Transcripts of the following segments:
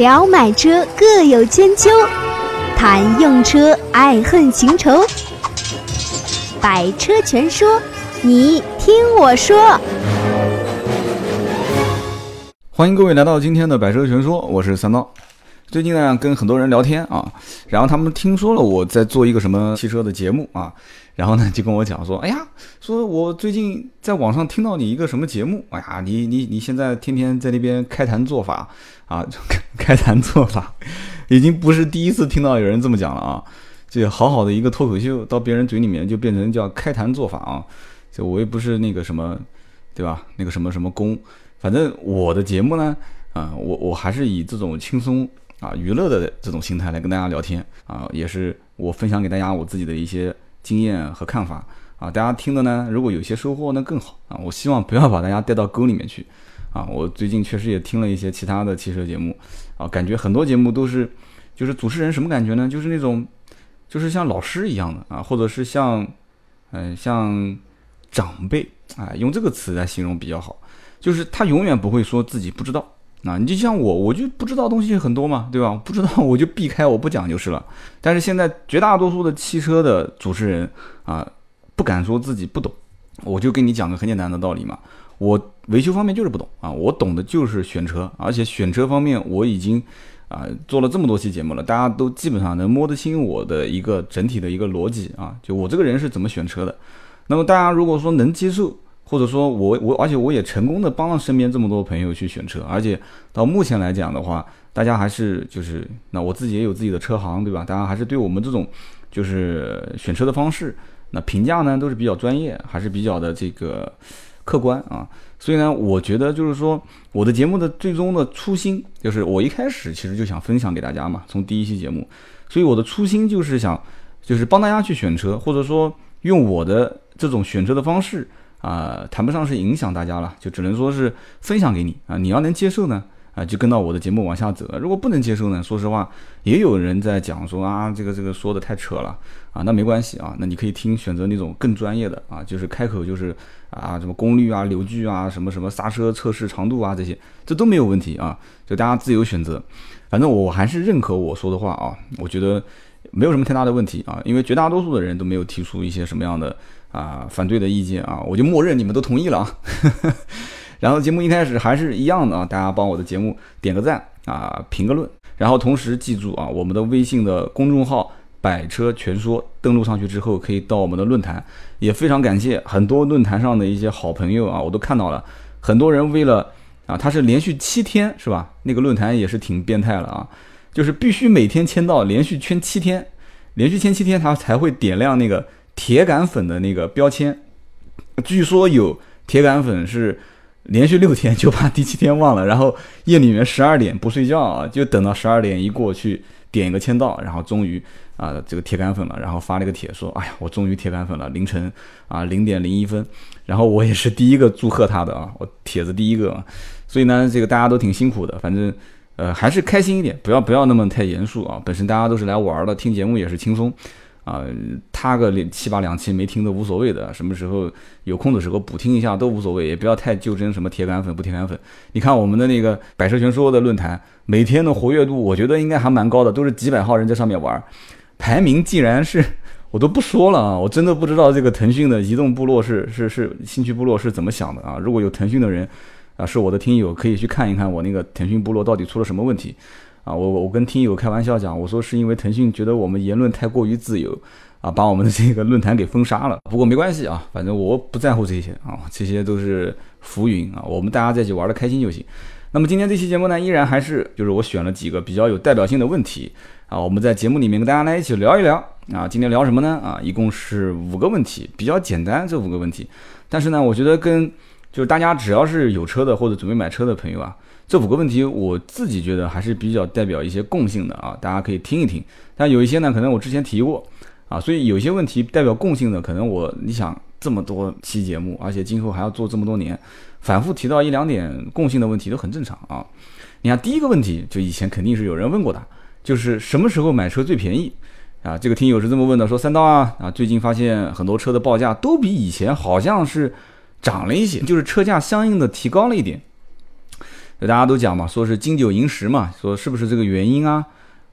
聊买车各有千秋，谈用车爱恨情仇。百车全说，你听我说。欢迎各位来到今天的百车全说，我是三刀。最近呢，跟很多人聊天啊，然后他们听说了我在做一个什么汽车的节目啊，然后呢就跟我讲说，哎呀，说我最近在网上听到你一个什么节目，哎呀，你你你现在天天在那边开坛做法啊，开坛做法，已经不是第一次听到有人这么讲了啊，这好好的一个脱口秀，到别人嘴里面就变成叫开坛做法啊，就我又不是那个什么，对吧？那个什么什么功，反正我的节目呢，啊，我我还是以这种轻松。啊，娱乐的这种心态来跟大家聊天啊，也是我分享给大家我自己的一些经验和看法啊。大家听的呢，如果有些收获那更好啊。我希望不要把大家带到沟里面去啊。我最近确实也听了一些其他的汽车节目啊，感觉很多节目都是，就是主持人什么感觉呢？就是那种，就是像老师一样的啊，或者是像，嗯，像长辈啊，用这个词来形容比较好，就是他永远不会说自己不知道。啊，你就像我，我就不知道东西很多嘛，对吧？不知道我就避开，我不讲就是了。但是现在绝大多数的汽车的主持人啊，不敢说自己不懂，我就跟你讲个很简单的道理嘛。我维修方面就是不懂啊，我懂的就是选车，而且选车方面我已经啊做了这么多期节目了，大家都基本上能摸得清我的一个整体的一个逻辑啊，就我这个人是怎么选车的。那么大家如果说能接受。或者说我我而且我也成功的帮了身边这么多朋友去选车，而且到目前来讲的话，大家还是就是那我自己也有自己的车行，对吧？大家还是对我们这种就是选车的方式，那评价呢都是比较专业，还是比较的这个客观啊。所以呢，我觉得就是说我的节目的最终的初心，就是我一开始其实就想分享给大家嘛，从第一期节目，所以我的初心就是想就是帮大家去选车，或者说用我的这种选车的方式。啊，谈不上是影响大家了，就只能说是分享给你啊。你要能接受呢，啊，就跟到我的节目往下走。如果不能接受呢，说实话，也有人在讲说啊，这个这个说的太扯了啊。那没关系啊，那你可以听选择那种更专业的啊，就是开口就是啊，什么功率啊、扭矩啊、什么什么刹车测试长度啊这些，这都没有问题啊，就大家自由选择。反正我还是认可我说的话啊，我觉得没有什么太大的问题啊，因为绝大多数的人都没有提出一些什么样的。啊，反对的意见啊，我就默认你们都同意了啊。然后节目一开始还是一样的啊，大家帮我的节目点个赞啊，评个论，然后同时记住啊，我们的微信的公众号“百车全说”登录上去之后，可以到我们的论坛，也非常感谢很多论坛上的一些好朋友啊，我都看到了，很多人为了啊，他是连续七天是吧？那个论坛也是挺变态了啊，就是必须每天签到，连续签七天，连续签七天，他才会点亮那个。铁杆粉的那个标签，据说有铁杆粉是连续六天就把第七天忘了，然后夜里面十二点不睡觉啊，就等到十二点一过去点一个签到，然后终于啊这个铁杆粉了，然后发了一个帖说，哎呀我终于铁杆粉了，凌晨啊零点零一分，然后我也是第一个祝贺他的啊，我帖子第一个，所以呢这个大家都挺辛苦的，反正呃还是开心一点，不要不要那么太严肃啊，本身大家都是来玩的，听节目也是轻松。啊，他个七八两期没听都无所谓的，什么时候有空的时候补听一下都无所谓，也不要太较真，什么铁杆粉不铁杆粉。你看我们的那个百车全说的论坛，每天的活跃度，我觉得应该还蛮高的，都是几百号人在上面玩。排名既然是我都不说了啊，我真的不知道这个腾讯的移动部落是是是兴趣部落是怎么想的啊。如果有腾讯的人啊，是我的听友，可以去看一看我那个腾讯部落到底出了什么问题。啊，我我跟听友开玩笑讲，我说是因为腾讯觉得我们言论太过于自由，啊，把我们的这个论坛给封杀了。不过没关系啊，反正我不在乎这些啊，这些都是浮云啊，我们大家在一起玩的开心就行。那么今天这期节目呢，依然还是就是我选了几个比较有代表性的问题啊，我们在节目里面跟大家来一起聊一聊啊。今天聊什么呢？啊，一共是五个问题，比较简单这五个问题，但是呢，我觉得跟就是大家只要是有车的或者准备买车的朋友啊。这五个问题，我自己觉得还是比较代表一些共性的啊，大家可以听一听。但有一些呢，可能我之前提过啊，所以有些问题代表共性的，可能我你想这么多期节目，而且今后还要做这么多年，反复提到一两点共性的问题都很正常啊。你看第一个问题，就以前肯定是有人问过的，就是什么时候买车最便宜啊？这个听友是这么问的，说三刀啊啊，最近发现很多车的报价都比以前好像是涨了一些，就是车价相应的提高了一点。大家都讲嘛，说是金九银十嘛，说是不是这个原因啊？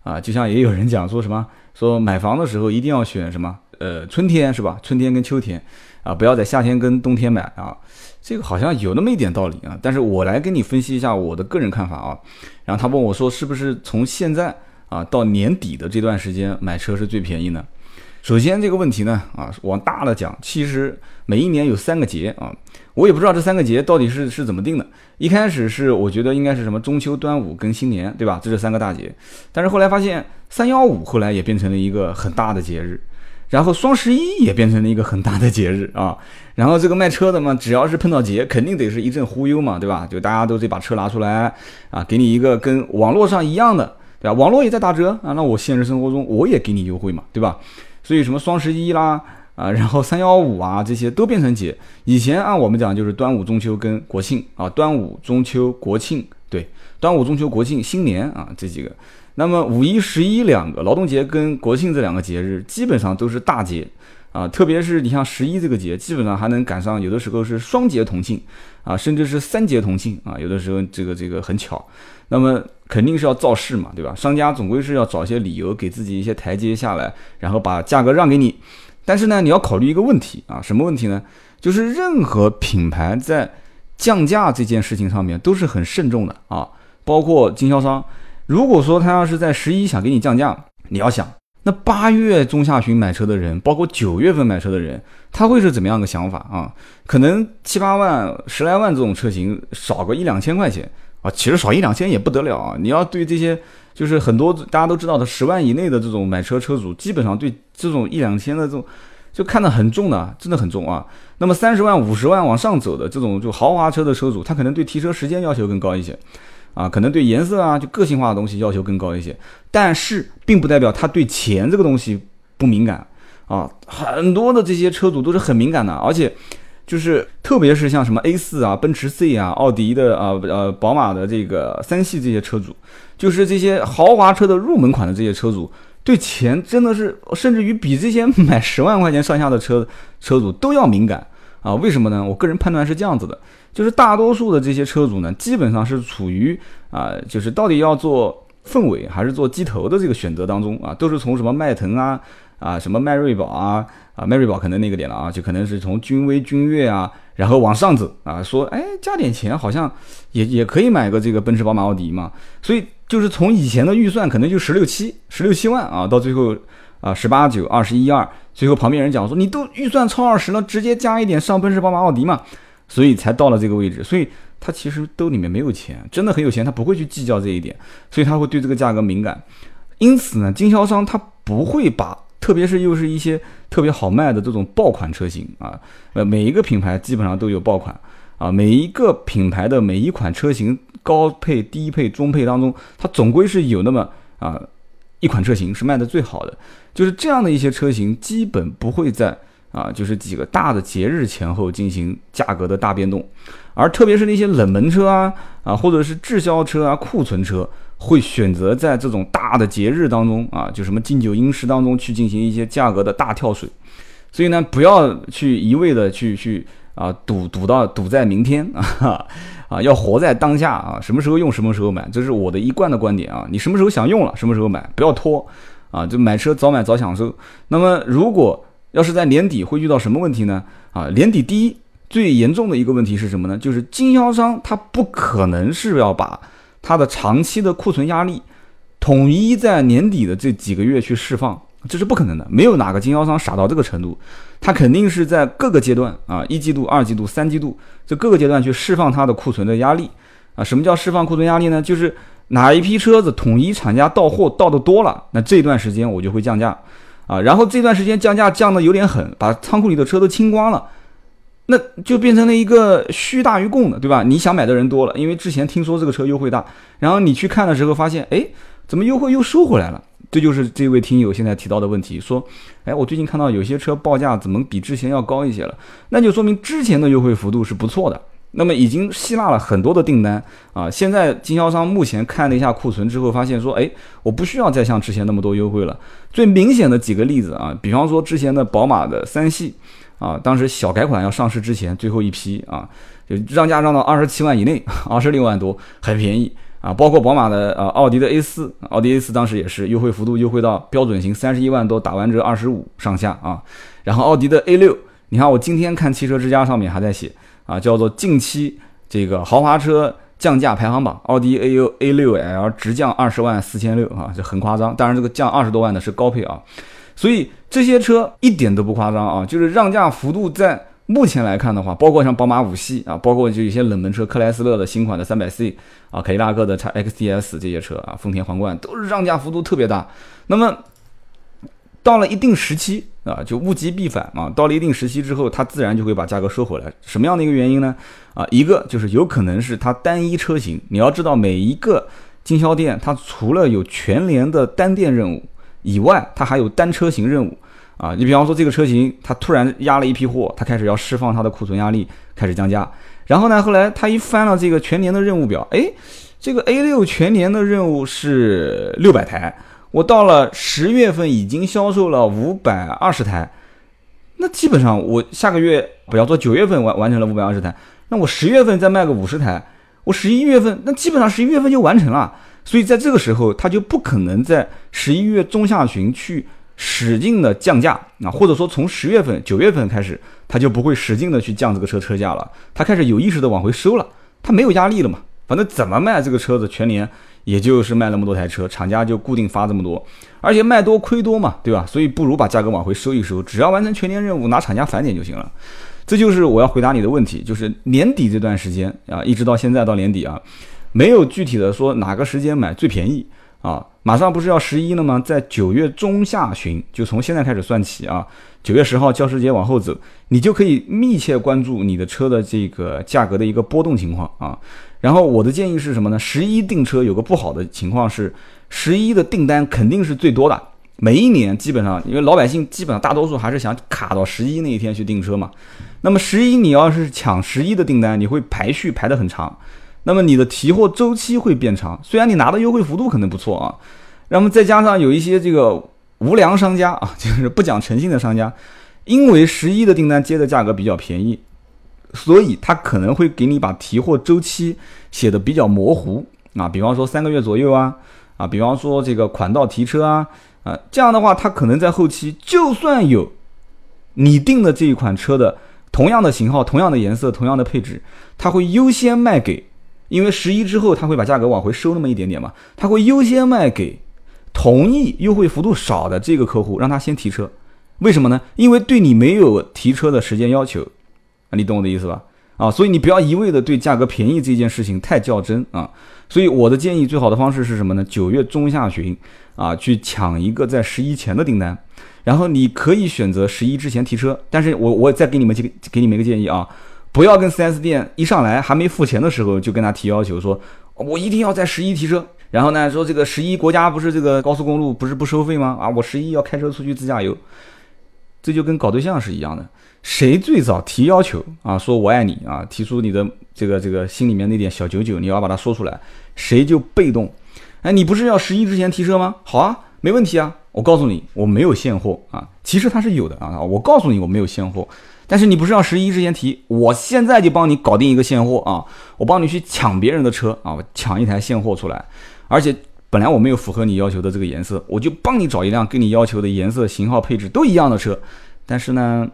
啊，就像也有人讲说什么，说买房的时候一定要选什么，呃，春天是吧？春天跟秋天，啊，不要在夏天跟冬天买啊。这个好像有那么一点道理啊。但是我来跟你分析一下我的个人看法啊。然后他问我说，是不是从现在啊到年底的这段时间买车是最便宜呢？首先这个问题呢，啊，往大了讲，其实每一年有三个节啊，我也不知道这三个节到底是是怎么定的。一开始是我觉得应该是什么中秋、端午跟新年，对吧？这是三个大节。但是后来发现三幺五后来也变成了一个很大的节日，然后双十一也变成了一个很大的节日啊。然后这个卖车的嘛，只要是碰到节，肯定得是一阵忽悠嘛，对吧？就大家都得把车拿出来啊，给你一个跟网络上一样的，对吧？网络也在打折啊，那我现实生活中我也给你优惠嘛，对吧？所以什么双十一啦啊，然后三幺五啊，这些都变成节。以前按我们讲就是端午、中秋跟国庆啊，端午、中秋、国庆，对，端午、中秋、国庆、新年啊这几个。那么五一、十一两个劳动节跟国庆这两个节日，基本上都是大节啊。特别是你像十一这个节，基本上还能赶上，有的时候是双节同庆啊，甚至是三节同庆啊。有的时候这个这个很巧。那么肯定是要造势嘛，对吧？商家总归是要找些理由给自己一些台阶下来，然后把价格让给你。但是呢，你要考虑一个问题啊，什么问题呢？就是任何品牌在降价这件事情上面都是很慎重的啊，包括经销商。如果说他要是在十一想给你降价，你要想，那八月中下旬买车的人，包括九月份买车的人，他会是怎么样的想法啊？可能七八万、十来万这种车型少个一两千块钱。啊，其实少一两千也不得了啊！你要对这些，就是很多大家都知道的十万以内的这种买车车主，基本上对这种一两千的这种就看得很重的，真的很重啊。那么三十万、五十万往上走的这种就豪华车的车主，他可能对提车时间要求更高一些，啊，可能对颜色啊就个性化的东西要求更高一些。但是并不代表他对钱这个东西不敏感啊，很多的这些车主都是很敏感的，而且。就是，特别是像什么 A 四啊、奔驰 C 啊、奥迪的啊、呃、宝马的这个三系这些车主，就是这些豪华车的入门款的这些车主，对钱真的是甚至于比这些买十万块钱上下的车车主都要敏感啊？为什么呢？我个人判断是这样子的，就是大多数的这些车主呢，基本上是处于啊，就是到底要做凤尾还是做鸡头的这个选择当中啊，都是从什么迈腾啊。啊，什么迈锐宝啊，啊，迈锐宝可能那个点了啊，就可能是从君威、君越啊，然后往上走啊，说，哎，加点钱好像也也可以买个这个奔驰、宝马、奥迪嘛。所以就是从以前的预算可能就十六七、十六七万啊，到最后啊十八九、二十一二，最后旁边人讲说，你都预算超二十了，直接加一点上奔驰、宝马、奥迪嘛，所以才到了这个位置。所以他其实兜里面没有钱，真的很有钱，他不会去计较这一点，所以他会对这个价格敏感。因此呢，经销商他不会把。特别是又是一些特别好卖的这种爆款车型啊，呃，每一个品牌基本上都有爆款啊，每一个品牌的每一款车型高配、低配、中配当中，它总归是有那么啊一款车型是卖的最好的，就是这样的一些车型，基本不会在啊就是几个大的节日前后进行价格的大变动，而特别是那些冷门车啊啊或者是滞销车啊库存车。会选择在这种大的节日当中啊，就什么金九银十当中去进行一些价格的大跳水，所以呢，不要去一味的去去啊赌赌到赌在明天啊啊，要活在当下啊，什么时候用什么时候买，这是我的一贯的观点啊。你什么时候想用了，什么时候买，不要拖啊，就买车早买早享受。那么如果要是在年底会遇到什么问题呢？啊，年底第一最严重的一个问题是什么呢？就是经销商他不可能是要把。它的长期的库存压力，统一在年底的这几个月去释放，这是不可能的。没有哪个经销商傻到这个程度，他肯定是在各个阶段啊，一季度、二季度、三季度这各个阶段去释放它的库存的压力啊。什么叫释放库存压力呢？就是哪一批车子统一厂家到货到的多了，那这段时间我就会降价啊。然后这段时间降价降的有点狠，把仓库里的车都清光了。那就变成了一个虚大于供的，对吧？你想买的人多了，因为之前听说这个车优惠大，然后你去看的时候发现，哎，怎么优惠又收回来了？这就是这位听友现在提到的问题，说，哎，我最近看到有些车报价怎么比之前要高一些了？那就说明之前的优惠幅度是不错的，那么已经吸纳了很多的订单啊。现在经销商目前看了一下库存之后，发现说，哎，我不需要再像之前那么多优惠了。最明显的几个例子啊，比方说之前的宝马的三系。啊，当时小改款要上市之前最后一批啊，就让价让到二十七万以内，二十六万多，很便宜啊。包括宝马的呃奥迪的 A 四，奥迪 A 四当时也是优惠幅度优惠到标准型三十一万多，打完折二十五上下啊。然后奥迪的 A 六，你看我今天看汽车之家上面还在写啊，叫做近期这个豪华车降价排行榜，奥迪 A 六 A 六 L 直降二十万四千六啊，这很夸张。当然这个降二十多万的是高配啊。所以这些车一点都不夸张啊，就是让价幅度在目前来看的话，包括像宝马五系啊，包括就一些冷门车，克莱斯勒的新款的三百 C 啊，凯迪拉克的 X XTS 这些车啊，丰田皇冠都是让价幅度特别大。那么到了一定时期啊，就物极必反嘛，到了一定时期之后，它自然就会把价格收回来。什么样的一个原因呢？啊，一个就是有可能是它单一车型，你要知道每一个经销店，它除了有全联的单店任务。以外，它还有单车型任务啊！你比方说这个车型，它突然压了一批货，它开始要释放它的库存压力，开始降价。然后呢，后来它一翻了这个全年的任务表，哎，这个 A 六全年的任务是六百台，我到了十月份已经销售了五百二十台，那基本上我下个月不要说九月份完完成了五百二十台，那我十月份再卖个五十台，我十一月份那基本上十一月份就完成了。所以在这个时候，他就不可能在十一月中下旬去使劲的降价啊，或者说从十月份、九月份开始，他就不会使劲的去降这个车车价了，他开始有意识的往回收了，他没有压力了嘛，反正怎么卖这个车子，全年也就是卖那么多台车，厂家就固定发这么多，而且卖多亏多嘛，对吧？所以不如把价格往回收一收，只要完成全年任务，拿厂家返点就行了。这就是我要回答你的问题，就是年底这段时间啊，一直到现在到年底啊。没有具体的说哪个时间买最便宜啊？马上不是要十一了吗？在九月中下旬，就从现在开始算起啊，九月十号教师节往后走，你就可以密切关注你的车的这个价格的一个波动情况啊。然后我的建议是什么呢？十一订车有个不好的情况是，十一的订单肯定是最多的，每一年基本上，因为老百姓基本上大多数还是想卡到十一那一天去订车嘛。那么十一你要是抢十一的订单，你会排序排得很长。那么你的提货周期会变长，虽然你拿的优惠幅度可能不错啊，那么再加上有一些这个无良商家啊，就是不讲诚信的商家，因为十一的订单接的价格比较便宜，所以他可能会给你把提货周期写的比较模糊啊，比方说三个月左右啊，啊，比方说这个款到提车啊，啊，这样的话他可能在后期就算有你订的这一款车的同样的型号、同样的颜色、同样的配置，他会优先卖给。因为十一之后，他会把价格往回收那么一点点嘛，他会优先卖给同意优惠幅度少的这个客户，让他先提车。为什么呢？因为对你没有提车的时间要求啊，你懂我的意思吧？啊，所以你不要一味的对价格便宜这件事情太较真啊。所以我的建议，最好的方式是什么呢？九月中下旬啊，去抢一个在十一前的订单，然后你可以选择十一之前提车。但是我我再给你们几个给你们一个建议啊。不要跟 4S 店一上来还没付钱的时候就跟他提要求，说我一定要在十一提车。然后呢，说这个十一国家不是这个高速公路不是不收费吗？啊，我十一要开车出去自驾游，这就跟搞对象是一样的。谁最早提要求啊，说我爱你啊，提出你的这个这个心里面那点小九九，你要把它说出来，谁就被动。哎，你不是要十一之前提车吗？好啊，没问题啊。我告诉你，我没有现货啊。其实它是有的啊。我告诉你，我没有现货。但是你不是要十一之前提？我现在就帮你搞定一个现货啊！我帮你去抢别人的车啊！我抢一台现货出来，而且本来我没有符合你要求的这个颜色，我就帮你找一辆跟你要求的颜色、型号、配置都一样的车。但是呢，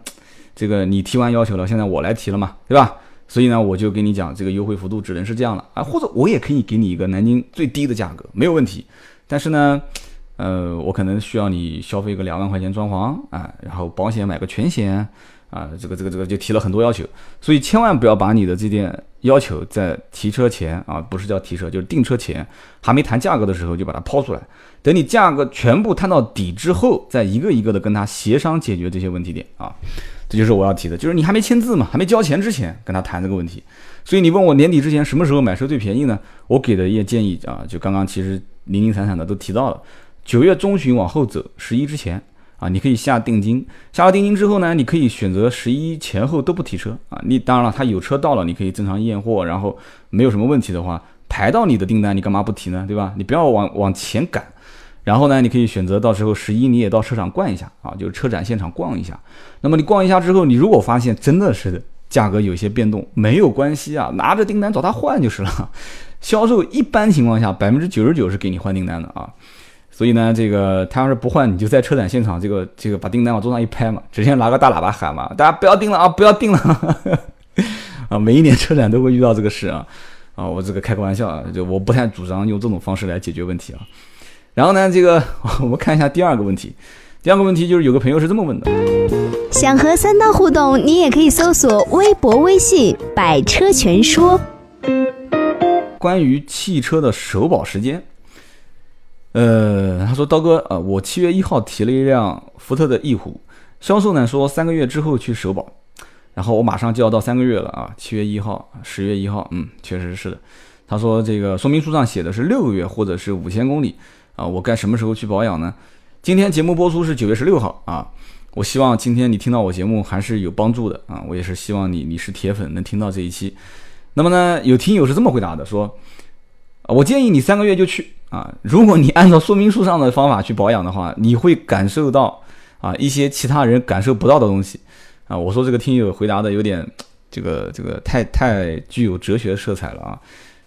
这个你提完要求了，现在我来提了嘛，对吧？所以呢，我就跟你讲，这个优惠幅度只能是这样了啊！或者我也可以给你一个南京最低的价格，没有问题。但是呢，呃，我可能需要你消费个两万块钱装潢啊，然后保险买个全险。啊，这个这个这个就提了很多要求，所以千万不要把你的这点要求在提车前啊，不是叫提车，就是订车前还没谈价格的时候就把它抛出来，等你价格全部谈到底之后，再一个一个的跟他协商解决这些问题点啊，这就是我要提的，就是你还没签字嘛，还没交钱之前跟他谈这个问题。所以你问我年底之前什么时候买车最便宜呢？我给的一些建议啊，就刚刚其实零零散散的都提到了，九月中旬往后走，十一之前。啊，你可以下定金，下了定金之后呢，你可以选择十一前后都不提车啊。你当然了，他有车到了，你可以正常验货，然后没有什么问题的话，排到你的订单，你干嘛不提呢？对吧？你不要往往前赶。然后呢，你可以选择到时候十一你也到车场逛一下啊，就是车展现场逛一下。那么你逛一下之后，你如果发现真的是价格有些变动，没有关系啊，拿着订单找他换就是了。销售一般情况下百分之九十九是给你换订单的啊。所以呢，这个他要是不换，你就在车展现场这个这个把订单往桌上一拍嘛，直接拿个大喇叭喊嘛，大家不要订了啊，不要订了 啊！每一年车展都会遇到这个事啊啊！我这个开个玩笑啊，就我不太主张用这种方式来解决问题啊。然后呢，这个 我们看一下第二个问题。第二个问题就是有个朋友是这么问的：想和三刀互动，你也可以搜索微博、微信“百车全说”。关于汽车的首保时间，呃，他说刀哥啊，我七月一号提了一辆福特的翼虎，销售呢说三个月之后去首保，然后我马上就要到三个月了啊，七月一号、十月一号，嗯，确实是的。他说这个说明书上写的是六个月或者是五千公里。啊，我该什么时候去保养呢？今天节目播出是九月十六号啊，我希望今天你听到我节目还是有帮助的啊，我也是希望你你是铁粉能听到这一期。那么呢，有听友是这么回答的，说，我建议你三个月就去啊，如果你按照说明书上的方法去保养的话，你会感受到啊一些其他人感受不到的东西啊。我说这个听友回答的有点这个这个太太具有哲学色彩了啊。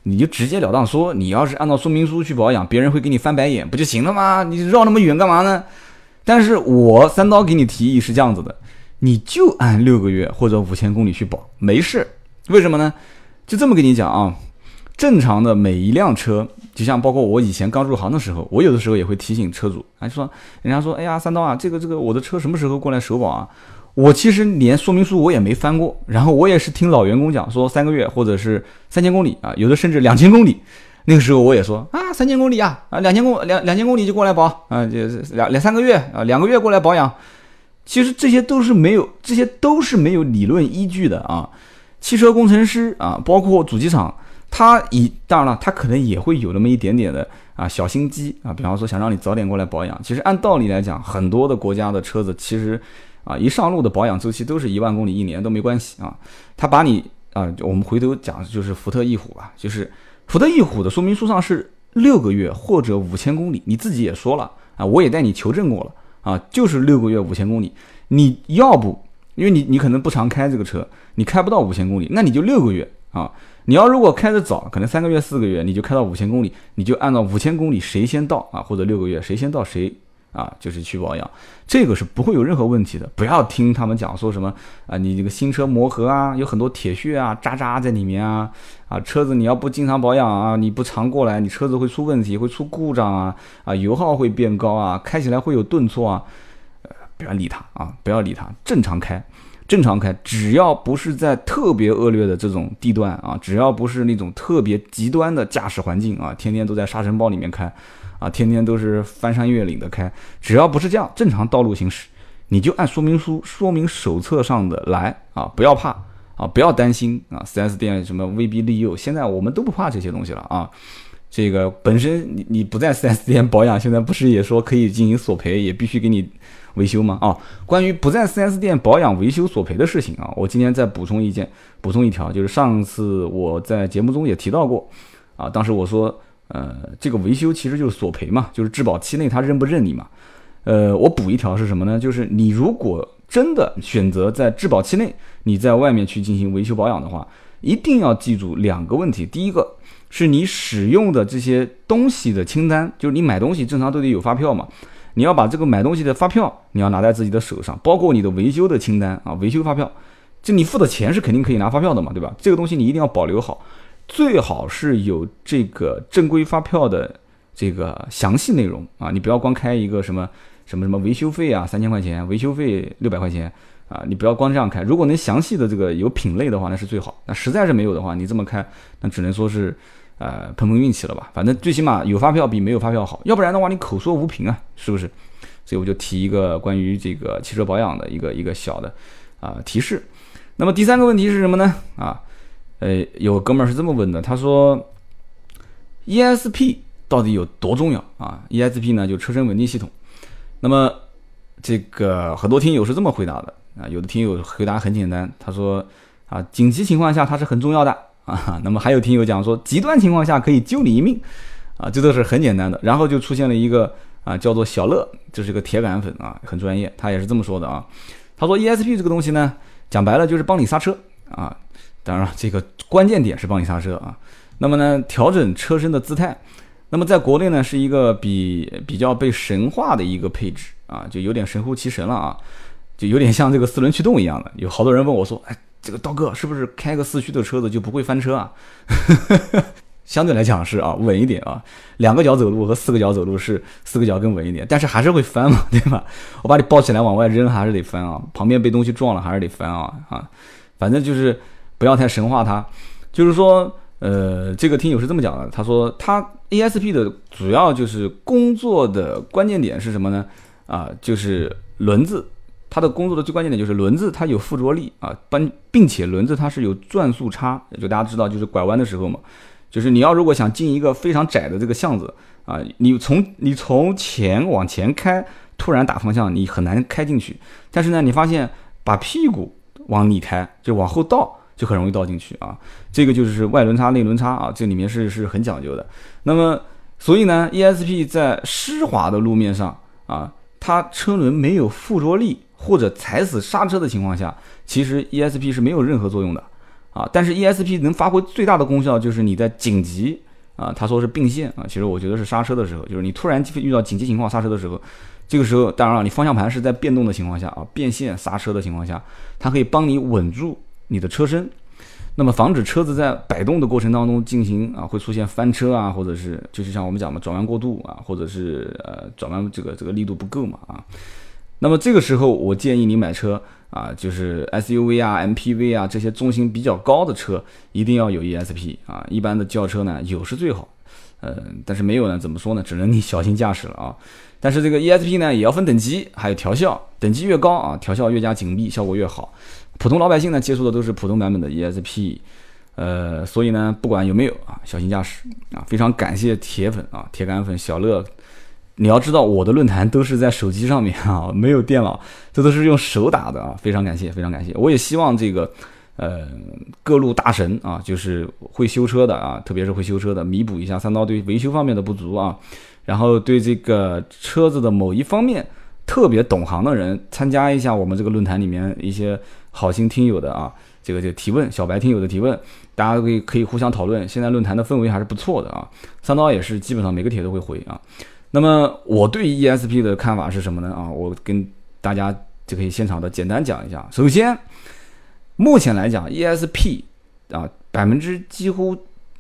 你就直截了当说，你要是按照说明书去保养，别人会给你翻白眼，不就行了吗？你绕那么远干嘛呢？但是我三刀给你提议是这样子的，你就按六个月或者五千公里去保，没事。为什么呢？就这么跟你讲啊，正常的每一辆车，就像包括我以前刚入行的时候，我有的时候也会提醒车主，啊，说人家说，哎呀，三刀啊，这个这个我的车什么时候过来首保啊？我其实连说明书我也没翻过，然后我也是听老员工讲说三个月或者是三千公里啊，有的甚至两千公里。那个时候我也说啊，三千公里啊，啊两千公两两千公里就过来保啊，就两两三个月啊，两个月过来保养。其实这些都是没有，这些都是没有理论依据的啊。汽车工程师啊，包括主机厂，他以当然了，他可能也会有那么一点点的啊小心机啊，比方说想让你早点过来保养。其实按道理来讲，很多的国家的车子其实。啊，一上路的保养周期都是一万公里一年都没关系啊。他把你啊，我们回头讲就是福特翼虎吧，就是福特翼虎的说明书上是六个月或者五千公里，你自己也说了啊，我也带你求证过了啊，就是六个月五千公里。你要不，因为你你可能不常开这个车，你开不到五千公里，那你就六个月啊。你要如果开的早，可能三个月四个月你就开到五千公里，你就按照五千公里谁先到啊，或者六个月谁先到谁。啊，就是去保养，这个是不会有任何问题的。不要听他们讲说什么啊，你这个新车磨合啊，有很多铁屑啊、渣渣在里面啊，啊，车子你要不经常保养啊，你不常过来，你车子会出问题，会出故障啊，啊，油耗会变高啊，开起来会有顿挫啊，呃，不要理他啊，不要理他，正常开，正常开，只要不是在特别恶劣的这种地段啊，只要不是那种特别极端的驾驶环境啊，天天都在沙尘暴里面开。啊，天天都是翻山越岭的开，只要不是这样，正常道路行驶，你就按说明书、说明手册上的来啊，不要怕啊，不要担心啊，4S 店什么威逼利诱，现在我们都不怕这些东西了啊。这个本身你你不在 4S 店保养，现在不是也说可以进行索赔，也必须给你维修吗？啊，关于不在 4S 店保养维修索赔的事情啊，我今天再补充一件，补充一条，就是上次我在节目中也提到过啊，当时我说。呃，这个维修其实就是索赔嘛，就是质保期内他认不认你嘛。呃，我补一条是什么呢？就是你如果真的选择在质保期内你在外面去进行维修保养的话，一定要记住两个问题。第一个是你使用的这些东西的清单，就是你买东西正常都得有发票嘛，你要把这个买东西的发票你要拿在自己的手上，包括你的维修的清单啊，维修发票，就你付的钱是肯定可以拿发票的嘛，对吧？这个东西你一定要保留好。最好是有这个正规发票的这个详细内容啊，你不要光开一个什么什么什么维修费啊，三千块钱，维修费六百块钱啊，你不要光这样开。如果能详细的这个有品类的话，那是最好。那实在是没有的话，你这么开，那只能说是呃碰碰运气了吧。反正最起码有发票比没有发票好，要不然的话你口说无凭啊，是不是？所以我就提一个关于这个汽车保养的一个一个小的啊提示。那么第三个问题是什么呢？啊？呃，有哥们儿是这么问的，他说，ESP 到底有多重要啊？ESP 呢，就车身稳定系统。那么这个很多听友是这么回答的啊，有的听友回答很简单，他说啊，紧急情况下它是很重要的啊。那么还有听友讲说，极端情况下可以救你一命啊，这都是很简单的。然后就出现了一个啊，叫做小乐，这是个铁杆粉啊，很专业，他也是这么说的啊。他说 ESP 这个东西呢，讲白了就是帮你刹车啊，当然了这个关键点是帮你刹车啊。那么呢，调整车身的姿态，那么在国内呢是一个比比较被神化的一个配置啊，就有点神乎其神了啊，就有点像这个四轮驱动一样的。有好多人问我说，哎，这个刀哥是不是开个四驱的车子就不会翻车啊？相对来讲是啊，稳一点啊，两个脚走路和四个脚走路是四个脚更稳一点，但是还是会翻嘛，对吧？我把你抱起来往外扔还是得翻啊，旁边被东西撞了还是得翻啊啊，反正就是不要太神化它，就是说。呃，这个听友是这么讲的，他说他 ESP 的主要就是工作的关键点是什么呢？啊，就是轮子，它的工作的最关键点就是轮子它有附着力啊，并并且轮子它是有转速差，就大家知道就是拐弯的时候嘛，就是你要如果想进一个非常窄的这个巷子啊，你从你从前往前开，突然打方向你很难开进去，但是呢，你发现把屁股往里开，就往后倒。就很容易倒进去啊，这个就是外轮差内轮差啊，这里面是是很讲究的。那么，所以呢，ESP 在湿滑的路面上啊，它车轮没有附着力或者踩死刹车的情况下，其实 ESP 是没有任何作用的啊。但是 ESP 能发挥最大的功效，就是你在紧急啊，他说是并线啊，其实我觉得是刹车的时候，就是你突然遇到紧急情况刹车的时候，这个时候当然了，你方向盘是在变动的情况下啊，变线刹车的情况下，它可以帮你稳住。你的车身，那么防止车子在摆动的过程当中进行啊，会出现翻车啊，或者是就是像我们讲的转弯过度啊，或者是呃转弯这个这个力度不够嘛啊。那么这个时候我建议你买车啊，就是 SUV 啊、MPV 啊这些重心比较高的车一定要有 ESP 啊，一般的轿车呢有是最好，呃，但是没有呢怎么说呢？只能你小心驾驶了啊。但是这个 ESP 呢也要分等级，还有调校，等级越高啊，调校越加紧密，效果越好。普通老百姓呢接触的都是普通版本的 ESP，呃，所以呢不管有没有啊，小心驾驶啊！非常感谢铁粉啊，铁杆粉小乐。你要知道我的论坛都是在手机上面啊，没有电脑，这都是用手打的啊！非常感谢，非常感谢。我也希望这个呃各路大神啊，就是会修车的啊，特别是会修车的，弥补一下三刀对维修方面的不足啊，然后对这个车子的某一方面特别懂行的人，参加一下我们这个论坛里面一些。好心听友的啊，这个就提问，小白听友的提问，大家可以可以互相讨论。现在论坛的氛围还是不错的啊，三刀也是基本上每个帖都会回啊。那么我对 ESP 的看法是什么呢？啊，我跟大家就可以现场的简单讲一下。首先，目前来讲，ESP 啊，百分之几乎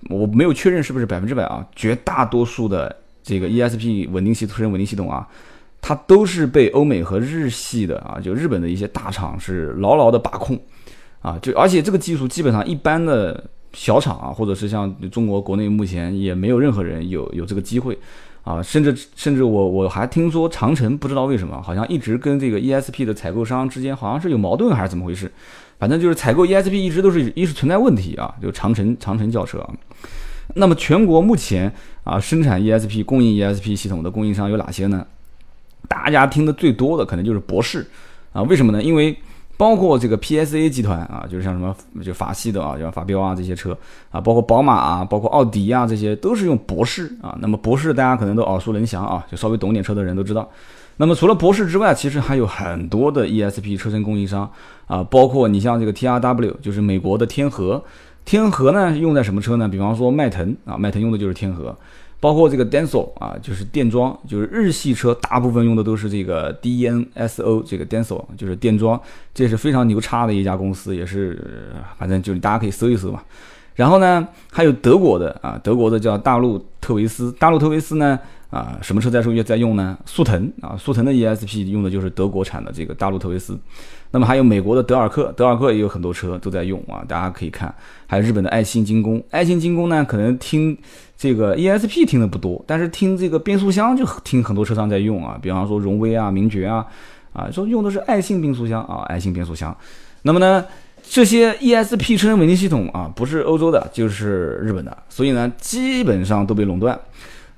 我没有确认是不是百分之百啊，绝大多数的这个 ESP 稳定系车身稳定系统啊。它都是被欧美和日系的啊，就日本的一些大厂是牢牢的把控，啊，就而且这个技术基本上一般的小厂啊，或者是像中国国内目前也没有任何人有有这个机会，啊，甚至甚至我我还听说长城不知道为什么好像一直跟这个 ESP 的采购商之间好像是有矛盾还是怎么回事，反正就是采购 ESP 一直都是一直存在问题啊，就长城长城轿车啊，那么全国目前啊生产 ESP 供应 ESP 系统的供应商有哪些呢？大家听的最多的可能就是博世啊，为什么呢？因为包括这个 PSA 集团啊，就是像什么就法系的啊，像法标啊这些车啊，包括宝马啊，包括奥迪啊，这些都是用博世啊。那么博世大家可能都耳熟能详啊，就稍微懂点车的人都知道。那么除了博世之外，其实还有很多的 ESP 车身供应商啊，包括你像这个 TRW，就是美国的天河，天河呢用在什么车呢？比方说迈腾啊，迈腾用的就是天河。包括这个 Denso 啊，就是电装，就是日系车大部分用的都是这个 DNSO 这个 Denso，就是电装，这是非常牛叉的一家公司，也是反正就是大家可以搜一搜嘛。然后呢，还有德国的啊，德国的叫大陆特维斯，大陆特维斯呢啊，什么车在说在用呢？速腾啊，速腾的 ESP 用的就是德国产的这个大陆特维斯。那么还有美国的德尔克，德尔克也有很多车都在用啊，大家可以看。还有日本的爱信精工，爱信精工呢，可能听这个 ESP 听的不多，但是听这个变速箱就听很多车商在用啊，比方说荣威啊、名爵啊，啊说用的是爱信变速箱啊，爱信变速箱。那么呢？这些 ESP 车身稳定系统啊，不是欧洲的，就是日本的，所以呢，基本上都被垄断。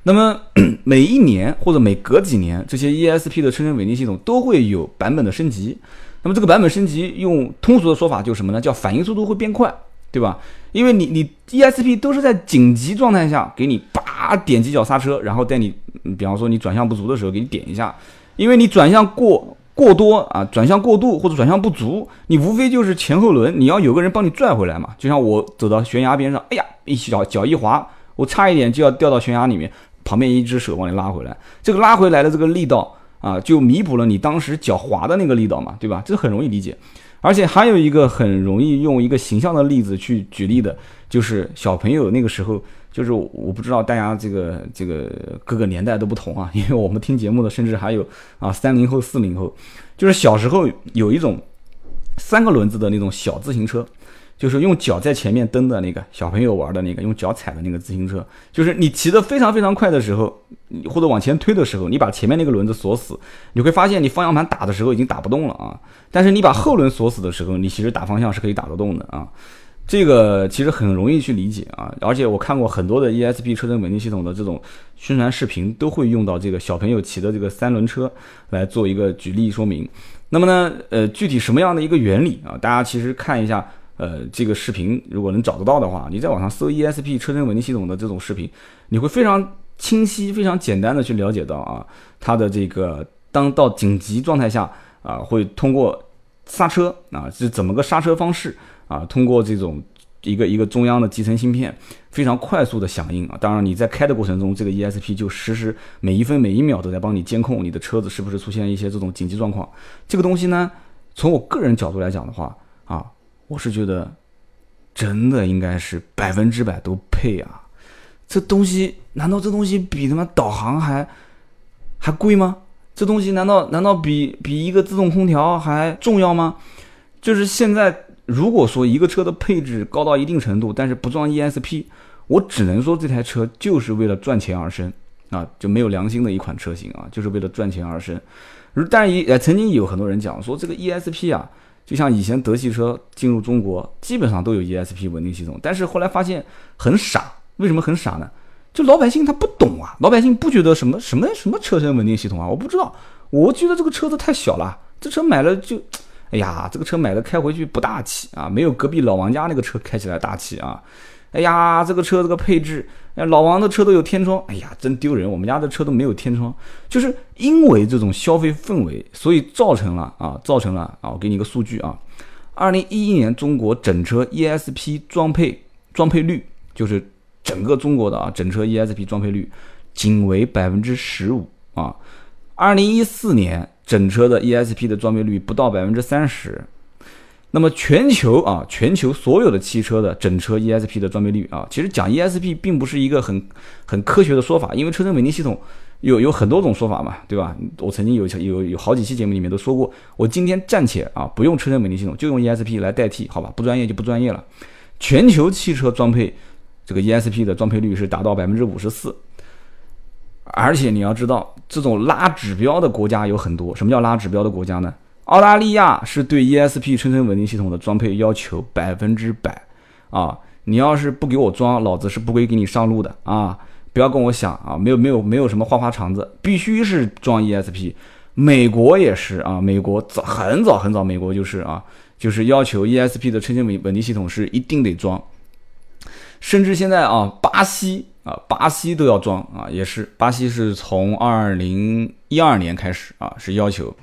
那么 每一年或者每隔几年，这些 ESP 的车身稳定系统都会有版本的升级。那么这个版本升级，用通俗的说法就是什么呢？叫反应速度会变快对吧？因为你你 ESP 都是在紧急状态下给你叭点几脚刹车，然后带你，比方说你转向不足的时候给你点一下，因为你转向过过多啊，转向过度或者转向不足，你无非就是前后轮你要有个人帮你拽回来嘛。就像我走到悬崖边上，哎呀，一脚脚一滑，我差一点就要掉到悬崖里面，旁边一只手帮你拉回来，这个拉回来的这个力道啊，就弥补了你当时脚滑的那个力道嘛，对吧？这很容易理解。而且还有一个很容易用一个形象的例子去举例的，就是小朋友那个时候，就是我不知道大家这个这个各个年代都不同啊，因为我们听节目的甚至还有啊三零后、四零后，就是小时候有一种三个轮子的那种小自行车。就是用脚在前面蹬的那个小朋友玩的那个，用脚踩的那个自行车。就是你骑得非常非常快的时候，或者往前推的时候，你把前面那个轮子锁死，你会发现你方向盘打的时候已经打不动了啊。但是你把后轮锁死的时候，你其实打方向是可以打得动的啊。这个其实很容易去理解啊。而且我看过很多的 ESP 车身稳定系统的这种宣传视频，都会用到这个小朋友骑的这个三轮车来做一个举例说明。那么呢，呃，具体什么样的一个原理啊？大家其实看一下。呃，这个视频如果能找得到的话，你在网上搜 ESP 车身稳定系统的这种视频，你会非常清晰、非常简单的去了解到啊，它的这个当到紧急状态下啊，会通过刹车啊，是怎么个刹车方式啊？通过这种一个一个中央的集成芯片，非常快速的响应啊。当然你在开的过程中，这个 ESP 就实时每一分每一秒都在帮你监控你的车子是不是出现一些这种紧急状况。这个东西呢，从我个人角度来讲的话。我是觉得，真的应该是百分之百都配啊！这东西难道这东西比他妈导航还还贵吗？这东西难道难道比比一个自动空调还重要吗？就是现在，如果说一个车的配置高到一定程度，但是不装 ESP，我只能说这台车就是为了赚钱而生啊，就没有良心的一款车型啊，就是为了赚钱而生。但也曾经有很多人讲说这个 ESP 啊。就像以前德系车进入中国，基本上都有 ESP 稳定系统，但是后来发现很傻。为什么很傻呢？就老百姓他不懂啊，老百姓不觉得什么什么什么车身稳定系统啊，我不知道。我觉得这个车子太小了，这车买了就，哎呀，这个车买了开回去不大气啊，没有隔壁老王家那个车开起来大气啊。哎呀，这个车这个配置，老王的车都有天窗，哎呀，真丢人！我们家的车都没有天窗，就是因为这种消费氛围，所以造成了啊，造成了啊，我给你一个数据啊，二零一一年中国整车 ESP 装配装配率，就是整个中国的啊整车 ESP 装配率仅为百分之十五啊，二零一四年整车的 ESP 的装配率不到百分之三十。那么全球啊，全球所有的汽车的整车 ESP 的装备率啊，其实讲 ESP 并不是一个很很科学的说法，因为车身稳定系统有有很多种说法嘛，对吧？我曾经有有有好几期节目里面都说过，我今天暂且啊不用车身稳定系统，就用 ESP 来代替，好吧？不专业就不专业了。全球汽车装配这个 ESP 的装配率是达到百分之五十四，而且你要知道，这种拉指标的国家有很多。什么叫拉指标的国家呢？澳大利亚是对 ESP 车身稳定系统的装配要求百分之百啊！你要是不给我装，老子是不会给你上路的啊！不要跟我想啊，没有没有没有什么花花肠子，必须是装 ESP。美国也是啊，美国早很早很早，美国就是啊，就是要求 ESP 的车身稳稳定系统是一定得装。甚至现在啊，巴西啊，巴西都要装啊，也是巴西是从二零一二年开始啊，是要求。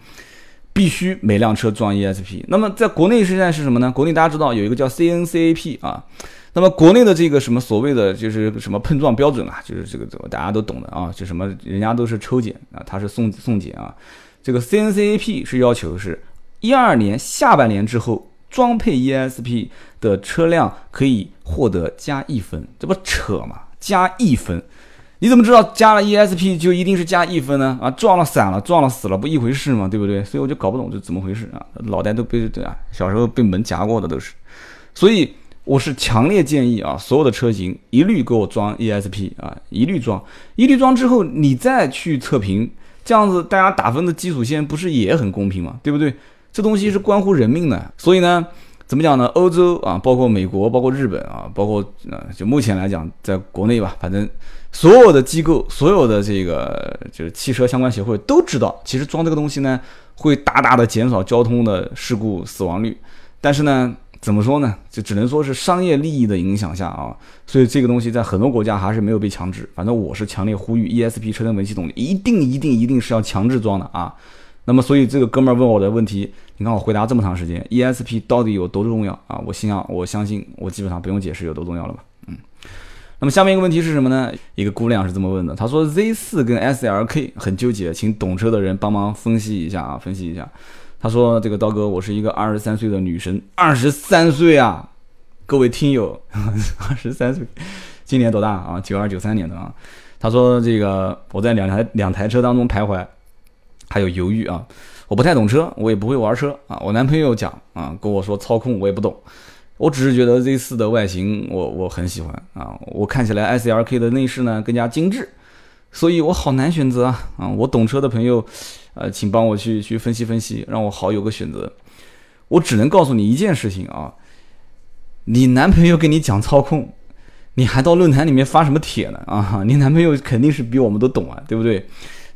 必须每辆车装 ESP。那么在国内现在是什么呢？国内大家知道有一个叫 CNCAP 啊。那么国内的这个什么所谓的就是什么碰撞标准啊，就是这个这个大家都懂的啊，就什么人家都是抽检啊，他是送送检啊。这个 CNCAP 是要求是一二年下半年之后装配 ESP 的车辆可以获得加一分，这不扯吗？加一分。你怎么知道加了 ESP 就一定是加一分呢？啊，撞了散了，撞了死了，不一回事嘛，对不对？所以我就搞不懂这怎么回事啊，脑袋都被对啊，小时候被门夹过的都是。所以我是强烈建议啊，所有的车型一律给我装 ESP 啊，一律装，一律装之后你再去测评，这样子大家打分的基础线不是也很公平吗？对不对？这东西是关乎人命的，所以呢，怎么讲呢？欧洲啊，包括美国，包括日本啊，包括呃，就目前来讲，在国内吧，反正。所有的机构，所有的这个就是汽车相关协会都知道，其实装这个东西呢，会大大的减少交通的事故死亡率。但是呢，怎么说呢？就只能说是商业利益的影响下啊，所以这个东西在很多国家还是没有被强制。反正我是强烈呼吁 ESP 车灯门系统一定一定一定是要强制装的啊。那么，所以这个哥们儿问我的问题，你看我回答这么长时间，ESP 到底有多重要啊？我心想，我相信我基本上不用解释有多重要了吧？嗯。那么下面一个问题是什么呢？一个姑娘是这么问的，她说 Z 四跟 SLK 很纠结，请懂车的人帮忙分析一下啊，分析一下。她说这个刀哥，我是一个二十三岁的女生，二十三岁啊，各位听友，二十三岁，今年多大啊？九二九三年的啊。她说这个我在两台两台车当中徘徊。还有犹豫啊！我不太懂车，我也不会玩车啊。我男朋友讲啊，跟我说操控我也不懂，我只是觉得 Z 四的外形我我很喜欢啊。我看起来 S L K 的内饰呢更加精致，所以我好难选择啊啊！我懂车的朋友，呃，请帮我去去分析分析，让我好有个选择。我只能告诉你一件事情啊，你男朋友跟你讲操控，你还到论坛里面发什么帖呢啊？你男朋友肯定是比我们都懂啊，对不对？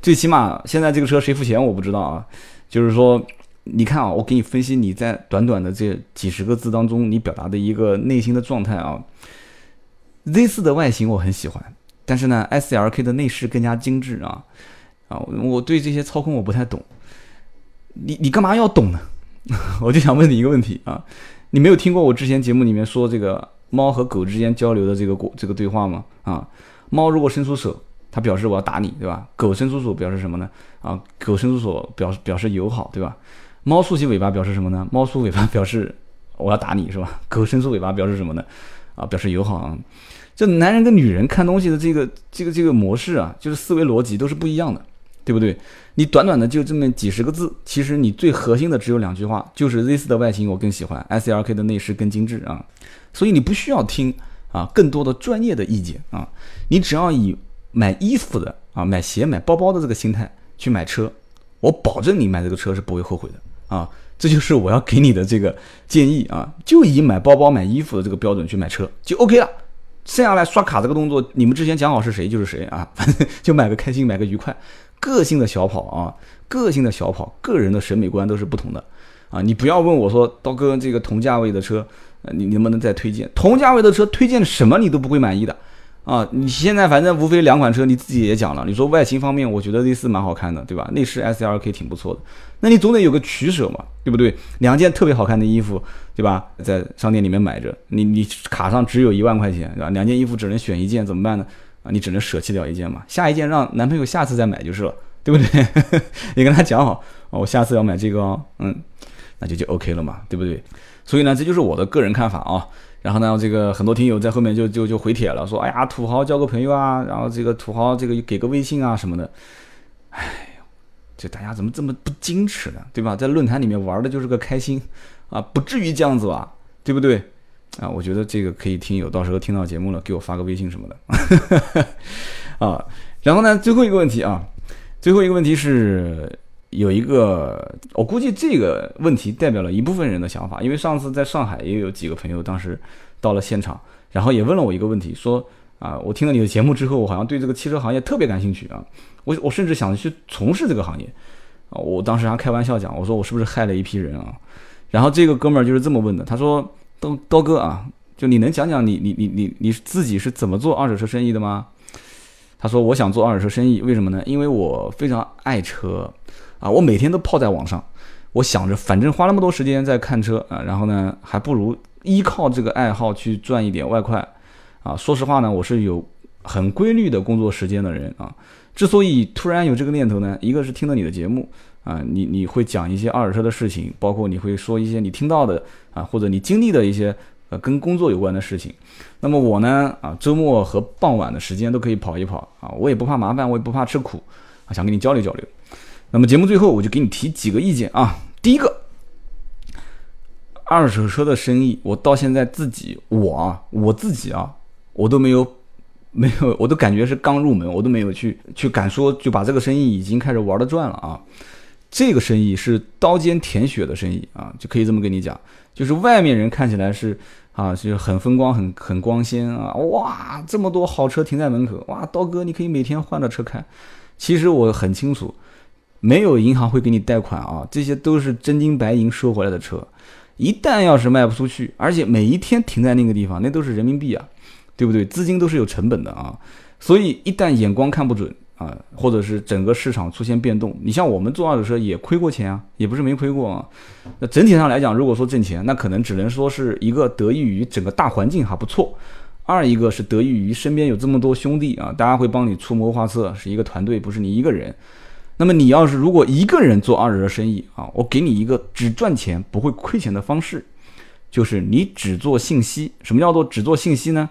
最起码现在这个车谁付钱我不知道啊，就是说，你看啊，我给你分析你在短短的这几十个字当中你表达的一个内心的状态啊。Z 四的外形我很喜欢，但是呢，S L K 的内饰更加精致啊啊，我对这些操控我不太懂，你你干嘛要懂呢？我就想问你一个问题啊，你没有听过我之前节目里面说这个猫和狗之间交流的这个过这个对话吗？啊，猫如果伸出手。它表示我要打你，对吧？狗伸出手表示什么呢？啊，狗伸出手表示表示友好，对吧？猫竖起尾巴表示什么呢？猫竖尾巴表示我要打你，是吧？狗伸出尾巴表示什么呢？啊，表示友好啊。这男人跟女人看东西的这个这个这个模式啊，就是思维逻辑都是不一样的，对不对？你短短的就这么几十个字，其实你最核心的只有两句话，就是 Z 四的外形我更喜欢，S L K 的内饰更精致啊。所以你不需要听啊更多的专业的意见啊，你只要以。买衣服的啊，买鞋、买包包的这个心态去买车，我保证你买这个车是不会后悔的啊！这就是我要给你的这个建议啊！就以买包包、买衣服的这个标准去买车就 OK 了。剩下来刷卡这个动作，你们之前讲好是谁就是谁啊！反正就买个开心，买个愉快。个性的小跑啊，个性的小跑，个人的审美观都是不同的啊！你不要问我说，刀哥这个同价位的车，你能不能再推荐？同价位的车推荐什么你都不会满意的。啊，你现在反正无非两款车，你自己也讲了。你说外形方面，我觉得 Z 四蛮好看的，对吧？内饰 S L K 挺不错的，那你总得有个取舍嘛，对不对？两件特别好看的衣服，对吧？在商店里面买着，你你卡上只有一万块钱，对吧？两件衣服只能选一件，怎么办呢？啊，你只能舍弃掉一件嘛，下一件让男朋友下次再买就是了，对不对？你跟他讲好，我下次要买这个哦，嗯，那就就 OK 了嘛，对不对？所以呢，这就是我的个人看法啊。然后呢，这个很多听友在后面就就就回帖了，说：“哎呀，土豪交个朋友啊，然后这个土豪这个给个微信啊什么的。”哎，这大家怎么这么不矜持呢？对吧？在论坛里面玩的就是个开心啊，不至于这样子吧？对不对？啊，我觉得这个可以听友到时候听到节目了，给我发个微信什么的。啊，然后呢，最后一个问题啊，最后一个问题是。有一个，我估计这个问题代表了一部分人的想法，因为上次在上海也有几个朋友，当时到了现场，然后也问了我一个问题，说啊，我听了你的节目之后，我好像对这个汽车行业特别感兴趣啊，我我甚至想去从事这个行业啊，我当时还开玩笑讲，我说我是不是害了一批人啊？然后这个哥们儿就是这么问的，他说刀刀哥啊，就你能讲讲你你你你你自己是怎么做二手车生意的吗？他说我想做二手车生意，为什么呢？因为我非常爱车。啊，我每天都泡在网上，我想着反正花那么多时间在看车啊，然后呢，还不如依靠这个爱好去赚一点外快，啊，说实话呢，我是有很规律的工作时间的人啊。之所以突然有这个念头呢，一个是听了你的节目啊，你你会讲一些二手车的事情，包括你会说一些你听到的啊，或者你经历的一些呃跟工作有关的事情。那么我呢啊，周末和傍晚的时间都可以跑一跑啊，我也不怕麻烦，我也不怕吃苦啊，想跟你交流交流。那么节目最后我就给你提几个意见啊。第一个，二手车的生意，我到现在自己我啊我自己啊，我都没有 没有，我都感觉是刚入门，我都没有去去敢说就把这个生意已经开始玩的转了啊。这个生意是刀尖舔血的生意啊，就可以这么跟你讲，就是外面人看起来是啊，就是很风光、很很光鲜啊，哇，这么多好车停在门口，哇，刀哥你可以每天换着车开。其实我很清楚。没有银行会给你贷款啊，这些都是真金白银收回来的车。一旦要是卖不出去，而且每一天停在那个地方，那都是人民币啊，对不对？资金都是有成本的啊。所以一旦眼光看不准啊，或者是整个市场出现变动，你像我们做二手车也亏过钱啊，也不是没亏过啊。那整体上来讲，如果说挣钱，那可能只能说是一个得益于整个大环境还不错，二一个是得益于身边有这么多兄弟啊，大家会帮你出谋划策，是一个团队，不是你一个人。那么你要是如果一个人做二手车生意啊，我给你一个只赚钱不会亏钱的方式，就是你只做信息。什么叫做只做信息呢？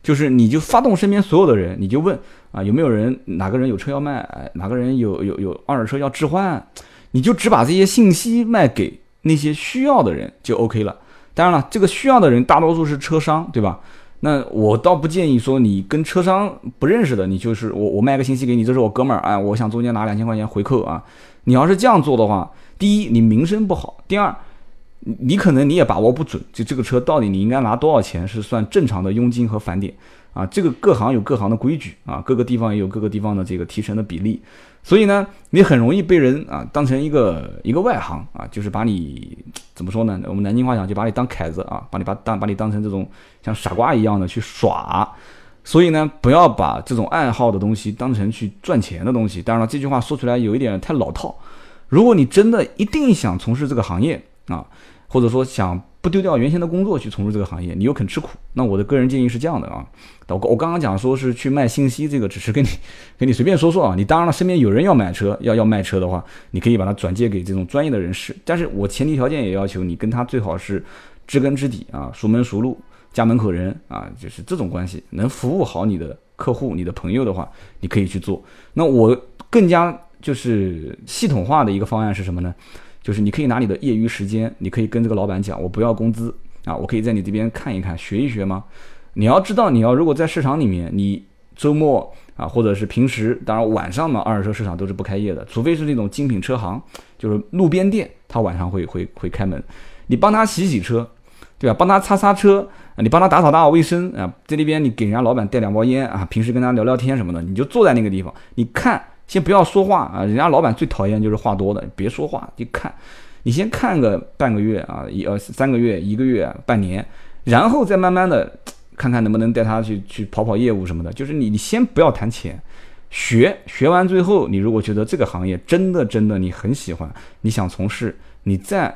就是你就发动身边所有的人，你就问啊有没有人哪个人有车要卖，哪个人有有有二手车要置换，你就只把这些信息卖给那些需要的人就 OK 了。当然了，这个需要的人大多数是车商，对吧？那我倒不建议说你跟车商不认识的，你就是我我卖个信息给你，这是我哥们儿，哎，我想中间拿两千块钱回扣啊。你要是这样做的话，第一你名声不好，第二你可能你也把握不准，就这个车到底你应该拿多少钱是算正常的佣金和返点啊？这个各行有各行的规矩啊，各个地方也有各个地方的这个提成的比例。所以呢，你很容易被人啊当成一个一个外行啊，就是把你怎么说呢？我们南京话讲，就把你当凯子啊，把你把当把你当成这种像傻瓜一样的去耍。所以呢，不要把这种爱好的东西当成去赚钱的东西。当然了，这句话说出来有一点太老套。如果你真的一定想从事这个行业啊，或者说想。不丢掉原先的工作去从事这个行业，你又肯吃苦，那我的个人建议是这样的啊。我我刚刚讲说是去卖信息，这个只是跟你 跟你随便说说啊。你当然了，身边有人要买车，要要卖车的话，你可以把它转借给这种专业的人士。但是我前提条件也要求你跟他最好是知根知底啊，熟门熟路，家门口人啊，就是这种关系，能服务好你的客户、你的朋友的话，你可以去做。那我更加就是系统化的一个方案是什么呢？就是你可以拿你的业余时间，你可以跟这个老板讲，我不要工资啊，我可以在你这边看一看，学一学吗？你要知道，你要如果在市场里面，你周末啊，或者是平时，当然晚上嘛，二手车市场都是不开业的，除非是那种精品车行，就是路边店，他晚上会会会开门。你帮他洗洗车，对吧？帮他擦擦车，啊你帮他打扫打扫卫生啊，在那边你给人家老板带两包烟啊，平时跟他聊聊天什么的，你就坐在那个地方，你看。先不要说话啊，人家老板最讨厌就是话多的，别说话，你看，你先看个半个月啊，一呃三个月、一个月、半年，然后再慢慢的 看看能不能带他去去跑跑业务什么的。就是你你先不要谈钱，学学完最后，你如果觉得这个行业真的真的你很喜欢，你想从事，你再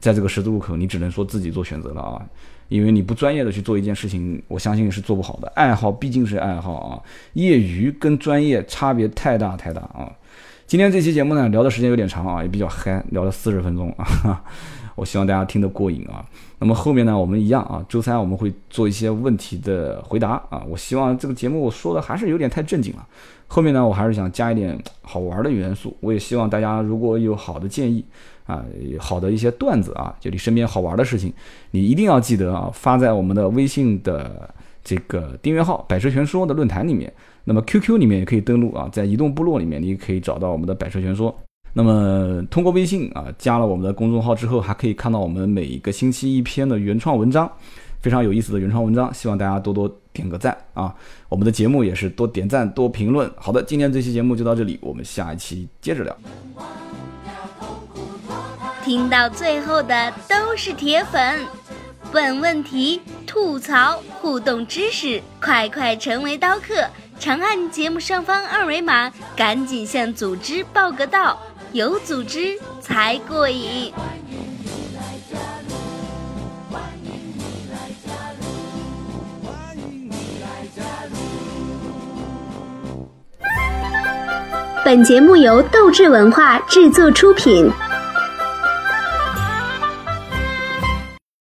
在这个十字路口，你只能说自己做选择了啊。因为你不专业的去做一件事情，我相信是做不好的。爱好毕竟是爱好啊，业余跟专业差别太大太大啊。今天这期节目呢，聊的时间有点长啊，也比较嗨，聊了四十分钟啊。我希望大家听得过瘾啊。那么后面呢，我们一样啊，周三我们会做一些问题的回答啊。我希望这个节目我说的还是有点太正经了。后面呢，我还是想加一点好玩的元素。我也希望大家如果有好的建议。啊，好的一些段子啊，就你身边好玩的事情，你一定要记得啊，发在我们的微信的这个订阅号“百车全说”的论坛里面。那么 QQ 里面也可以登录啊，在移动部落里面，你也可以找到我们的“百车全说”。那么通过微信啊，加了我们的公众号之后，还可以看到我们每一个星期一篇的原创文章，非常有意思的原创文章，希望大家多多点个赞啊。我们的节目也是多点赞多评论。好的，今天这期节目就到这里，我们下一期接着聊。听到最后的都是铁粉，问问题、吐槽、互动知识，快快成为刀客！长按节目上方二维码，赶紧向组织报个到，有组织才过瘾。本节目由斗志文化制作出品。